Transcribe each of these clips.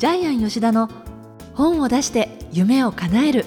ジャイアン吉田の本を出して夢を叶える。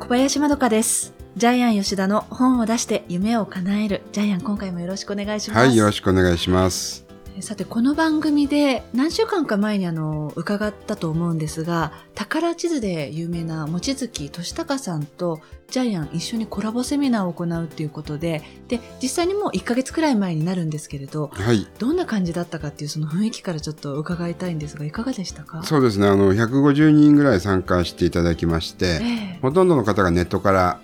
小林まどかです。ジャイアン吉田の本を出して夢を叶える。ジャイアン今回もよろしくお願いします。はい、よろしくお願いします。さてこの番組で何週間か前にあの伺ったと思うんですが宝地図で有名な望月俊隆さんとジャイアン一緒にコラボセミナーを行うということでで実際にもう1ヶ月くらい前になるんですけれどはい。どんな感じだったかっていうその雰囲気からちょっと伺いたいんですがいかがでしたか？そうですね、あの、150人ぐらい参加していただきまして、ええほとんどの方がネットから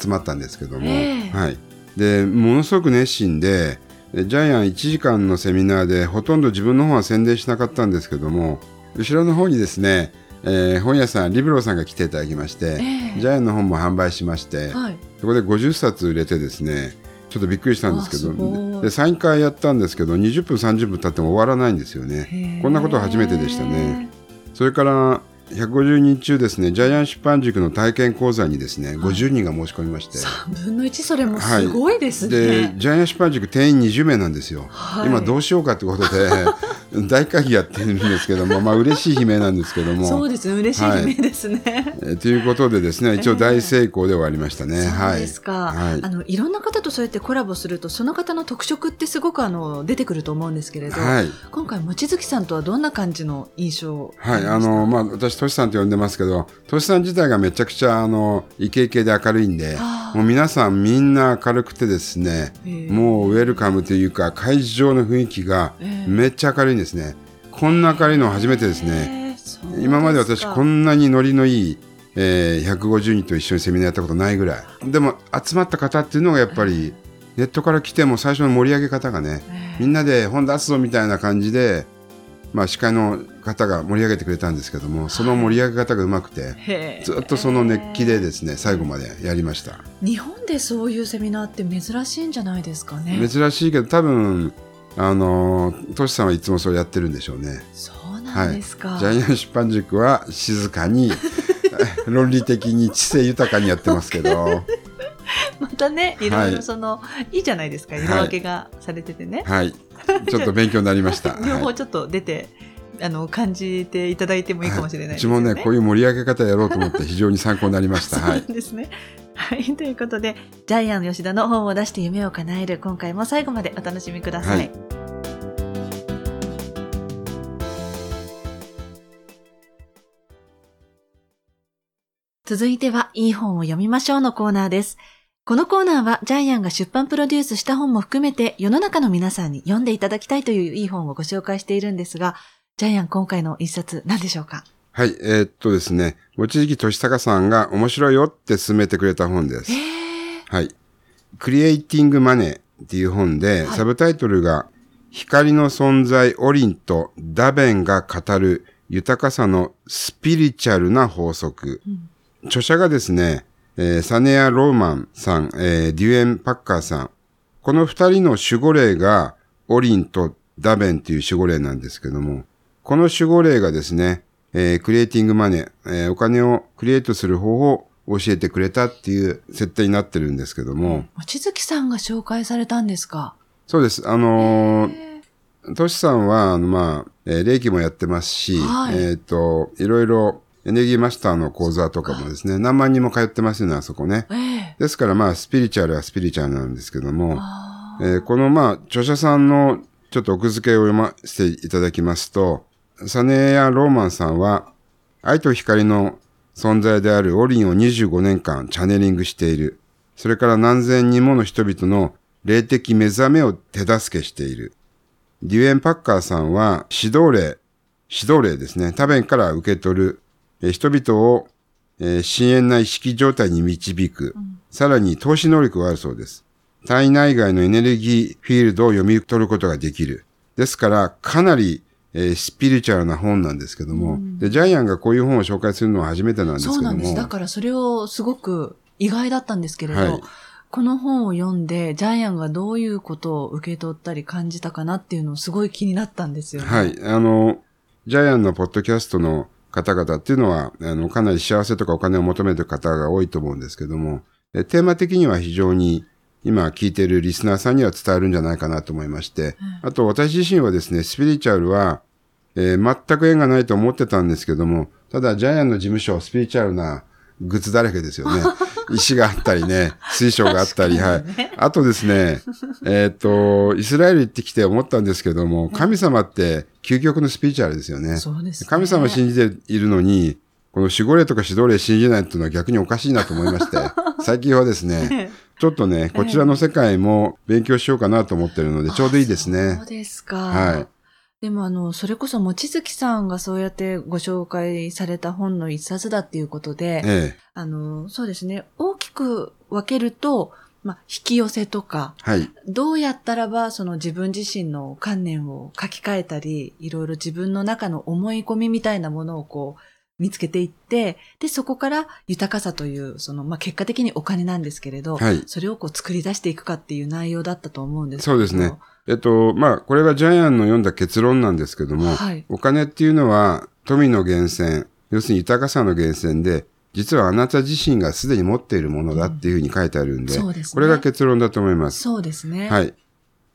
集まったんですけども、ええはい。で、ものすごく熱心で、でジャイアン1時間のセミナーでほとんど自分の本は宣伝しなかったんですけども、後ろの方にですね、えー本屋さん、リブロさんが来ていただきまして、ええジャイアンの本も販売しまして、はいそこで50冊売れてですね、ちょっとびっくりしたんですけど、で3回やったんですけど、20分、30分経っても終わらないんですよね。こんなことは初めてでしたね。それから150人中ですね、ジャイアン出版塾の体験講座にですね、50人が申し込みまして、3分の1それもすごいですね、で、ジャイアン出版塾定員20名なんですよ。はい。今どうしようかということで、大会議やってるんですけども、まあ嬉しい悲鳴なんですけども。そうですね嬉しいはい悲鳴ですね、えーということでですね、一応大成功で終わりましたね。そうですか、はい。あのいろんな方とそうやってコラボするとその方の特色ってすごくあの出てくると思うんですけれど、はい。今回望月さんとはどんな感じの印象はい、あの、まあ、私、トシさんと呼んでますけど、トシさん自体がめちゃくちゃ、あの、イケイケで明るいんでもう皆さんみんな明るくてですねもうウェルカムというか、会場の雰囲気がええ。めっちゃ明るいんですね。こんな明るいの初めてですね。今まで私、こんなにノリのいい、えー150人と一緒にセミナーやったことないぐらい。でも、集まった方っていうのがやっぱり、ネットから来ても最初の盛り上げ方がね、ええみんなで本出すぞみたいな感じで、まあ、司会の方が盛り上げてくれたんですけども、その盛り上げ方がうまくて、ずっとその熱気でですね、最後までやりました。日本でそういうセミナーって珍しいんじゃないですかね珍しいけど、多分、あのー、トシさんはいつもそれやってるんでしょうね。そうなんですか、ジャイアン出版塾は静かに、論理的に知性豊かにやってますけど、またねいろいはいろその、い、いじゃないですか色分けがされててね、はい。ちょっと勉強になりました。両方はいちょっと出て、あの感じていただいてもいいかもしれないですうちもよね。ね、こういう盛り上げ方やろうと思って非常に参考になりました。そうですね。はい。ということで、ジャイアン吉田の本を出して夢を叶える、今回も最後までお楽しみください。はい続いては、いい本を読みましょうのコーナーです。このコーナーは、ジャイアンが出版プロデュースした本も含めて、世の中の皆さんに読んでいただきたいといういい本をご紹介しているんですが、ジャイアン今回の一冊何でしょうか？はい、えーっとですね、望月俊隆さんが面白いよって勧めてくれた本です。はい。クリエイティングマネーっていう本で、はいサブタイトルが、光の存在オリンとダベンが語る豊かさのスピリチュアルな法則。著者がですね、えーサネア・ローマンさん、えーデュエン・パッカーさん。この二人の守護霊が、オリンとダベンという守護霊なんですけども、この守護霊がですね、えークリエイティングマネー、えーお金をクリエイトする方法を教えてくれたっていう設定になってるんですけども、望月さんが紹介されたんですか？そうです。あのー、トシさんは、あの、まあ、えー、霊気もやってますし、はい。えっ、と、いろいろエネルギーマスターの講座とかもですね、何万人も通ってますよね、あそこね。ええ。ですから、まあ、スピリチュアルはスピリチュアルなんですけども、あえーこの、まあ、著者さんのちょっと奥付けを読ませていただきますと、サネやローマンさんは、愛と光の存在であるオリンを25年間チャネリングしている。それから何千人もの人々の霊的目覚めを手助けしている。デュエン・パッカーさんは指導霊、指導霊ですね。多弁から受け取る、えー人々を、えー深遠な意識状態に導く。さらに投資能力があるそうです。体内外のエネルギーフィールドを読み取ることができる。ですから、かなり、えースピリチュアルな本なんですけども、で、ジャイアンがこういう本を紹介するのは初めてなんですけども。そうなんです。だからそれをすごく意外だったんですけれど、はいこの本を読んで、ジャイアンがどういうことを受け取ったり感じたかなっていうのをすごい気になったんですよね。はい。あの、ジャイアンのポッドキャストの方々っていうのは、あの、かなり幸せとかお金を求めてる方が多いと思うんですけども、えテーマ的には非常に今聞いているリスナーさんには伝わるんじゃないかなと思いまして、あと私自身はですね、スピリチュアルは、えー全く縁がないと思ってたんですけども、ただジャイアンの事務所はスピリチュアルなグッズだらけですよね。石があったりね、水晶があったり、はい。あとですね、えっ、と、イスラエル行ってきて思ったんですけども、神様って究極のスピリチュアルですよね。そうですね神様を信じているのに、この守護霊とか指導霊信じないっていうのは逆におかしいなと思いまして、最近はですね、ちょっとね、こちらの世界も勉強しようかなと思ってるので、ちょうどいいですそねう。ですか。はい。でもあの、それこそ、もちづきさんがそうやってご紹介された本の一冊だっていうことで、ええ。あの、そうですね、大きく分けると、まあ、引き寄せとか、はい。どうやったらば、その自分自身の観念を書き換えたり、いろいろ自分の中の思い込みみたいなものをこう、見つけていって、で、そこから豊かさという、その、まあ、結果的にお金なんですけれど、はいそれをこう作り出していくかっていう内容だったと思うんですけどそうですね。えっと、まあ、これがジャイアンの読んだ結論なんですけども、はいお金っていうのは富の源泉、要するに豊かさの源泉で、実はあなた自身がすでに持っているものだっていうふうに書いてあるんで、そうですねこれが結論だと思います。そうですね。はい。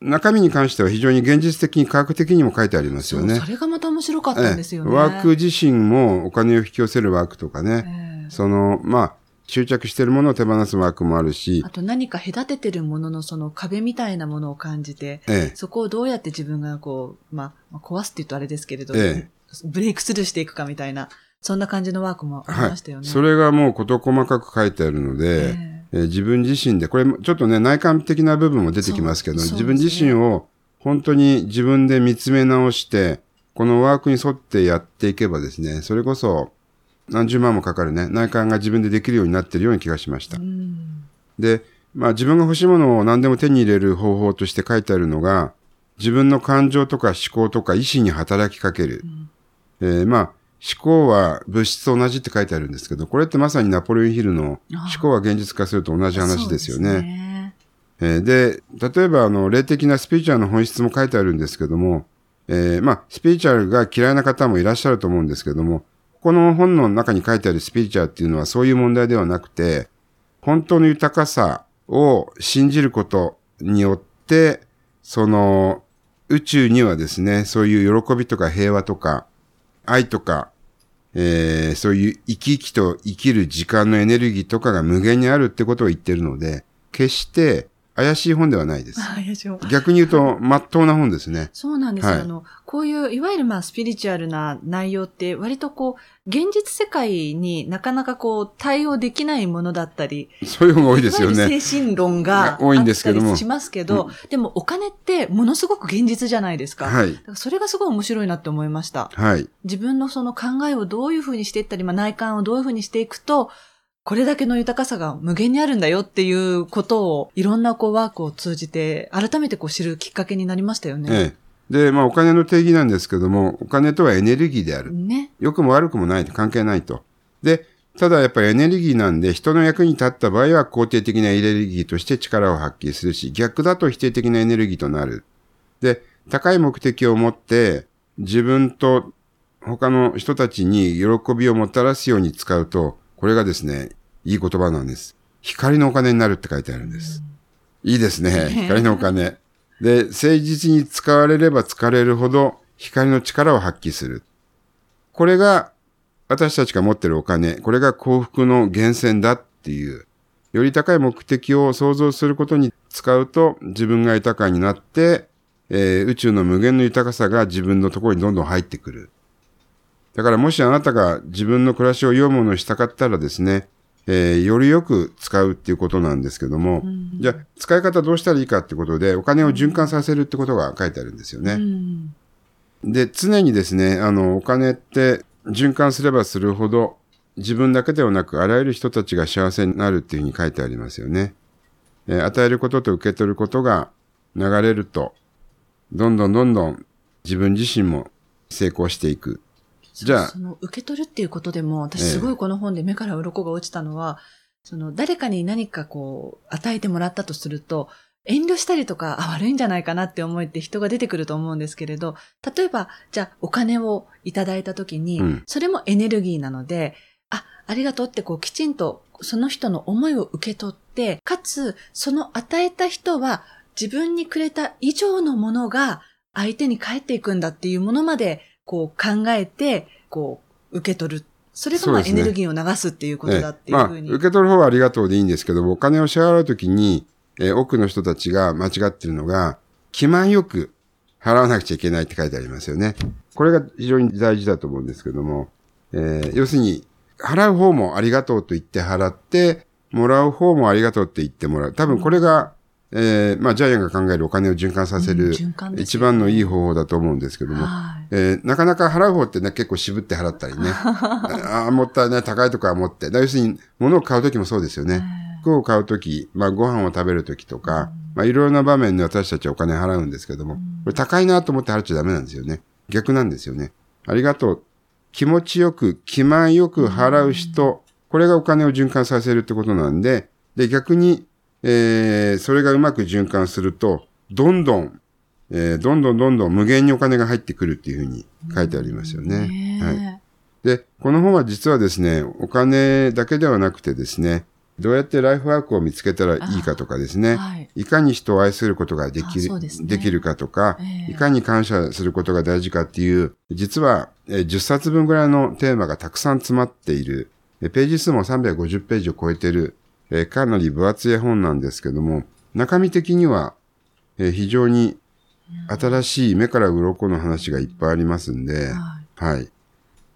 中身に関しては非常に現実的に科学的にも書いてありますよね。それがまた面白かったんですよね。ええワーク自身もお金を引き寄せるワークとかね、ええその、まあ、執着しているものを手放すワークもあるしあ、と何か隔ててるもののその壁みたいなものを感じて、ええ、そこをどうやって自分がこう、まあ、まあ壊すって言うとあれですけれど、えブレイクスルーしていくかみたいな、そんな感じのワークもありはいましたよ。ね。それがもう事細かく書いてあるので、ええー自分自身で、これもちょっとね、内観的な部分も出てきますけど、そうそう自分自身を本当に自分で見つめ直して、このワークに沿ってやっていけばですね、それこそ何十万もかかるね、内観が自分でできるようになっているような気がしました。うんで、まあ自分が欲しいものを何でも手に入れる方法として書いてあるのが、自分の感情とか思考とか意志に働きかける。えーまあ、思考は物質と同じって書いてあるんですけど、これってまさにナポレオンヒルの思考は現実化すると同じ話ですよそうでね。えーで、例えばあの、霊的なスピリチュアルの本質も書いてあるんですけども、えーまあ、スピリチュアルが嫌いな方もいらっしゃると思うんですけども、この本の中に書いてあるスピリチュアルっていうのはそういう問題ではなくて、本当の豊かさを信じることによって、その、宇宙にはですね、そういう喜びとか平和とか、愛とか、えーそういう生き生きと生きる時間のエネルギーとかが無限にあるってことを言ってるので、決して怪しい本ではないです。逆に言うと、まっとうな本ですね。そうなんですよ。はいあの、こういう、いわゆるまあ、スピリチュアルな内容って、割とこう、現実世界になかなかこう、対応できないものだったり、そういう本が多いですよね。精神論が多いんですけどもしますけど、でもお金ってものすごく現実じゃないですか。はいだからそれがすごい面白いなって思いました。はい。自分のその考えをどういうふうにしていったり、まあ、内観をどういうふうにしていくと、これだけの豊かさが無限にあるんだよっていうことを、いろんなこうワークを通じて、改めてこう知るきっかけになりましたよね。ええ。で、まあお金の定義なんですけども、お金とはエネルギーである。ね。良くも悪くもない、関係ないと。で、ただやっぱりエネルギーなんで、人の役に立った場合は肯定的なエネルギーとして力を発揮するし、逆だと否定的なエネルギーとなる。で、高い目的を持って、自分と他の人たちに喜びをもたらすように使うと、これがですね、いい言葉なんです。光のお金になるって書いてあるんです。いいですね。光のお金。で、誠実に使われれば使われるほど光の力を発揮する。これが私たちが持っているお金、これが幸福の源泉だっていう、より高い目的を想像することに使うと自分が豊かになって、えー宇宙の無限の豊かさが自分のところにどんどん入ってくる。だからもしあなたが自分の暮らしを良いものにしたかったらですね、えーよりよく使うっていうことなんですけども、じゃあ使い方どうしたらいいかってことでお金を循環させるってことが書いてあるんですよね。うん。で、常にですね、あの、お金って循環すればするほど、自分だけではなく、あらゆる人たちが幸せになるっていうふうに書いてありますよね。えー与えることと受け取ることが流れると、どんどんどんどん自分自身も成功していく。じゃあ。その受け取るっていうことでも、私ええ。すごいこの本で目から鱗が落ちたのは、その誰かに何かこう、与えてもらったとすると、遠慮したりとか、あ、悪いんじゃないかなって思いって人が出てくると思うんですけれど、例えば、じゃあお金をいただいたときに、うん。それもエネルギーなので、あ、ありがとうってこうきちんとその人の思いを受け取って、かつその与えた人は自分にくれた以上のものが相手に返っていくんだっていうものまでこう考えて、こう受け取る。それがまあエネルギーを流すっていうことだっていうまあ、ふうに。受け取る方はありがとうでいいんですけども、お金を支払うときに、えー多くの人たちが間違ってるのが、気満よく払わなくちゃいけないって書いてありますよね。これが非常に大事だと思うんですけども、えー要するに、払う方もありがとうと言って払って、もらう方もありがとうって言ってもらう。多分これが、えーまあ、ジャイアンが考えるお金を循環させうんる一番のいい方法だと思うんですけども、はい。えーなかなか払う方ってね、結構渋って払ったりね。ああ、もったいない、高いとこは持って。要するに、物を買うときもそうですよね。服を買うとき、まあ、ご飯を食べるときとか、まあ、いろいろな場面で私たちはお金払うんですけども、これ高いなと思って払っちゃダメなんですよね。逆なんですよね。ありがとう。気持ちよく、気前よく払う人、これがお金を循環させるってことなんで、で、逆に、えー、それがうまく循環すると、どんどん、えー、どんどんどんどん無限にお金が入ってくるっていうふうに書いてありますよね。はい。で、この本は実はですね、お金だけではなくてですね、どうやってライフワークを見つけたらいいかとかですね、はい。いかに人を愛することができある、ね。できるかとか、ええ。いかに感謝することが大事かっていう、実は、えー10冊分ぐらいのテーマがたくさん詰まっている、えーページ数も350ページを超えている、えーかなり分厚い本なんですけども、中身的には、えー非常に新しい目から鱗の話がいっぱいありますんで、はいはい。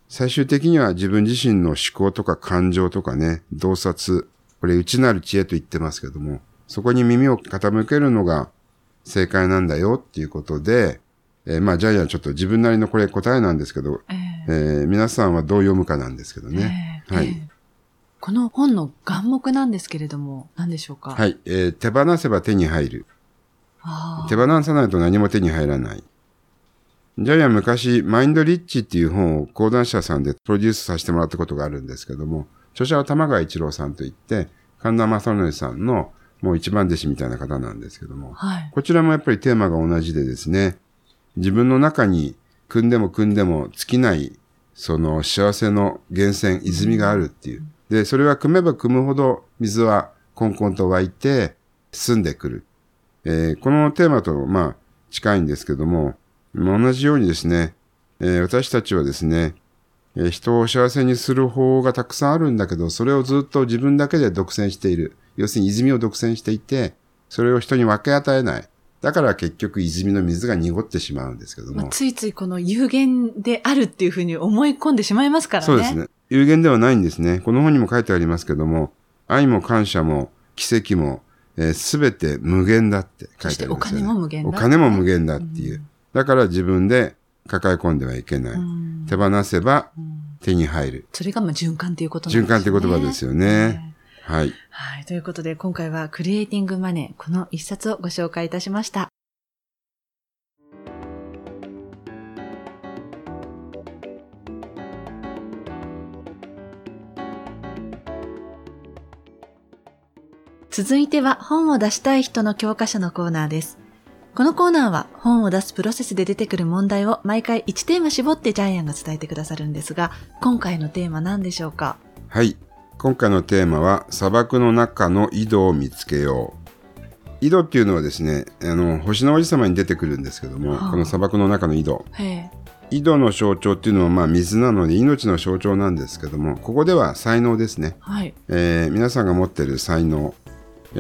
最終的には自分自身の思考とか感情とかね、洞察、これ内なる知恵と言ってますけども、そこに耳を傾けるのが正解なんだよっていうことで、えーまあジャイアンちょっと自分なりのこれ答えなんですけど、えええー皆さんはどう読むかなんですけどね。はい。ええええこの本の眼目なんですけれども、何でしょうか？はい、えー手放せば手に入る。手放さないと何も手に入らない。ジャイアン昔、マインドリッチっていう本を講談社さんでプロデュースさせてもらったことがあるんですけども、著者は玉川一郎さんといって、神田正則さんのもう一番弟子みたいな方なんですけども、はい。こちらもやっぱりテーマが同じでですね、自分の中に組んでも組んでも尽きない、その幸せの源泉、泉があるっていう。で、それは組めば組むほど水はコンコンと湧いて澄んでくる。えーこのテーマと、まあ、近いんですけども、同じようにですね、えー私たちはですね、えー人を幸せにする方法がたくさんあるんだけど、それをずっと自分だけで独占している。要するに泉を独占していて、それを人に分け与えない。だから結局泉の水が濁ってしまうんですけども。まあついついこの有限であるっていうふうに思い込んでしまいますからね。そうです。ね。有限ではないんですね。この本にも書いてありますけども、愛も感謝も奇跡もすべ、て無限だって書いてありますよね。そしてお金も無限だお金も無限だっていう。だから自分で抱え込んではいけない。うん手放せばうん手に入る。それがまあ循環ということなんですね。循環って言葉ですよね。はい。はい。ということで、今回はクリエイティングマネー、この一冊をご紹介いたしました。続いては本を出したい人の教科書のコーナーです。このコーナーは本を出すプロセスで出てくる問題を毎回1テーマ絞ってジャイアンが伝えてくださるんですが、今回のテーマ何でしょうか？はい。今回のテーマは、砂漠の中の井戸を見つけよう。井戸っていうのはですね、あの、星の王子様に出てくるんですけども、はあこの砂漠の中の井戸。井戸の象徴っていうのは、まあ、水なので命の象徴なんですけども、ここでは才能ですね。はい。えー皆さんが持っている才能、えー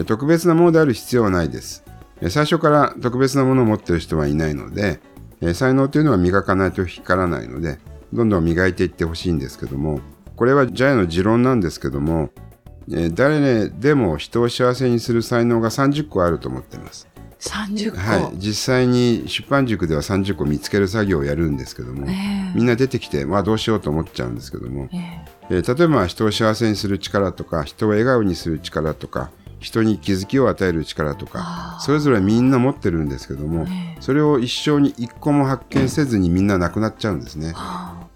特別なものである必要はないです。えー最初から特別なものを持っている人はいないので、えー才能というのは磨かないと光らないので、どんどん磨いていってほしいんですけども、これはジャイの持論なんですけども、えー誰でも人を幸せにする才能が30個あると思っています。30個。はい、実際に出版塾では30個見つける作業をやるんですけども、ええみんな出てきて、まあどうしようと思っちゃうんですけども、えええー例えば人を幸せにする力とか人を笑顔にする力とか人に気づきを与える力とかそれぞれみんな持ってるんですけどもええ。それを一生に一個も発見せずにみんななくなっちゃうんですね。は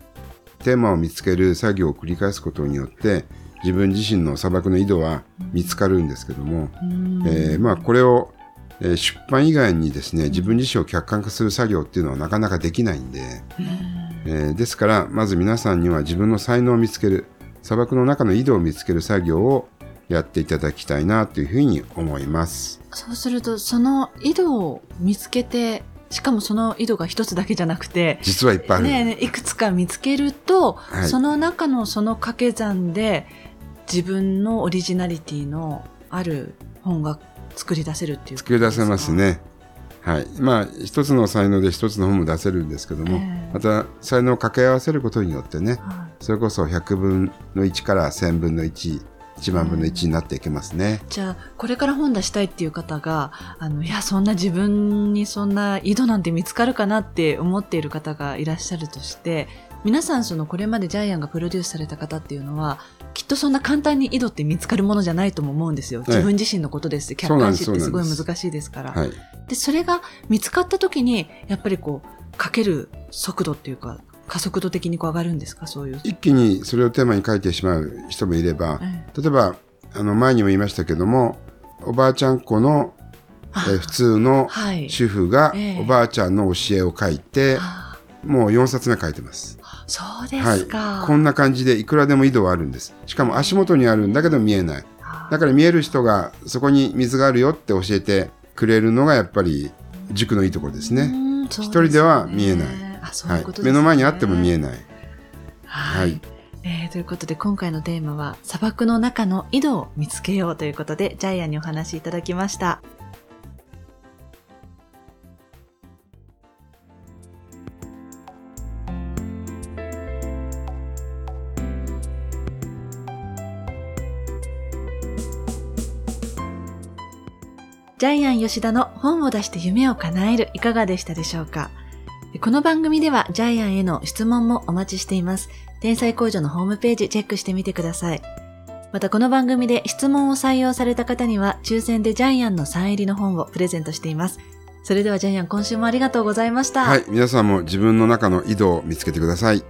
テーマを見つける作業を繰り返すことによって自分自身の砂漠の井戸は見つかるんですけども、えーまあこれをえー出版以外にですね自分自身を客観化する作業っていうのはなかなかできないんで、えーですからまず皆さんには自分の才能を見つける砂漠の中の井戸を見つける作業をやっていただきたいなというふうに思います。そうすると、その井戸を見つけて、しかもその井戸が一つだけじゃなくて、実はいっぱいある。ねいくつか見つけると、はいその中のその掛け算で自分のオリジナリティのある本が作り出せるっていう作り出せます。ね。はい。まあ、一つの才能で一つの本も出せるんですけども、ええまた才能を掛け合わせることによってね、はそれこそ100分の1から1000分の1、1万分の1になっていけますね。い、じゃあこれから本出したいっていう方があのいやそんな自分にそんな井戸なんて見つかるかなって思っている方がいらっしゃるとして皆さんそのこれまでジャイアンがプロデュースされた方っていうのはきっとそんな簡単に井戸って見つかるものじゃないとも思うんですよ。ええ自分自身のことですし客観視ってすごい難しいですから。はい。で、それが見つかった時に、やっぱりこう、かける速度っていうか、加速度的にこう上がるんですか？そういう。一気にそれをテーマに書いてしまう人もいれば、え例えば、あの、前にも言いましたけども、おばあちゃん子の、え普通のはい。主婦がええおばあちゃんの教えを書いて、あもう4冊目書いてます。そうではいすか。。こんな感じでいくらでも井戸はあるんです。しかも足元にあるんだけど見えない。あだから見える人がそこに水があるよって教えてくれるのがやっぱり塾のいいところですね。一一人では見えないあ、そうはいいうことですね。目の前にあっても見えない。ははいい。えーということで今回のテーマは砂漠の中の井戸を見つけようということでジャイアンにお話しいただきました。ジャイアン吉田の本を出して夢を叶えるいかがでしたでしょうか？この番組ではジャイアンへの質問もお待ちしています。天才工場のホームページチェックしてみてください。またこの番組で質問を採用された方には抽選でジャイアンの3入りの本をプレゼントしています。それではジャイアン今週もありがとうございました。はい。皆さんも自分の中の井戸を見つけてください。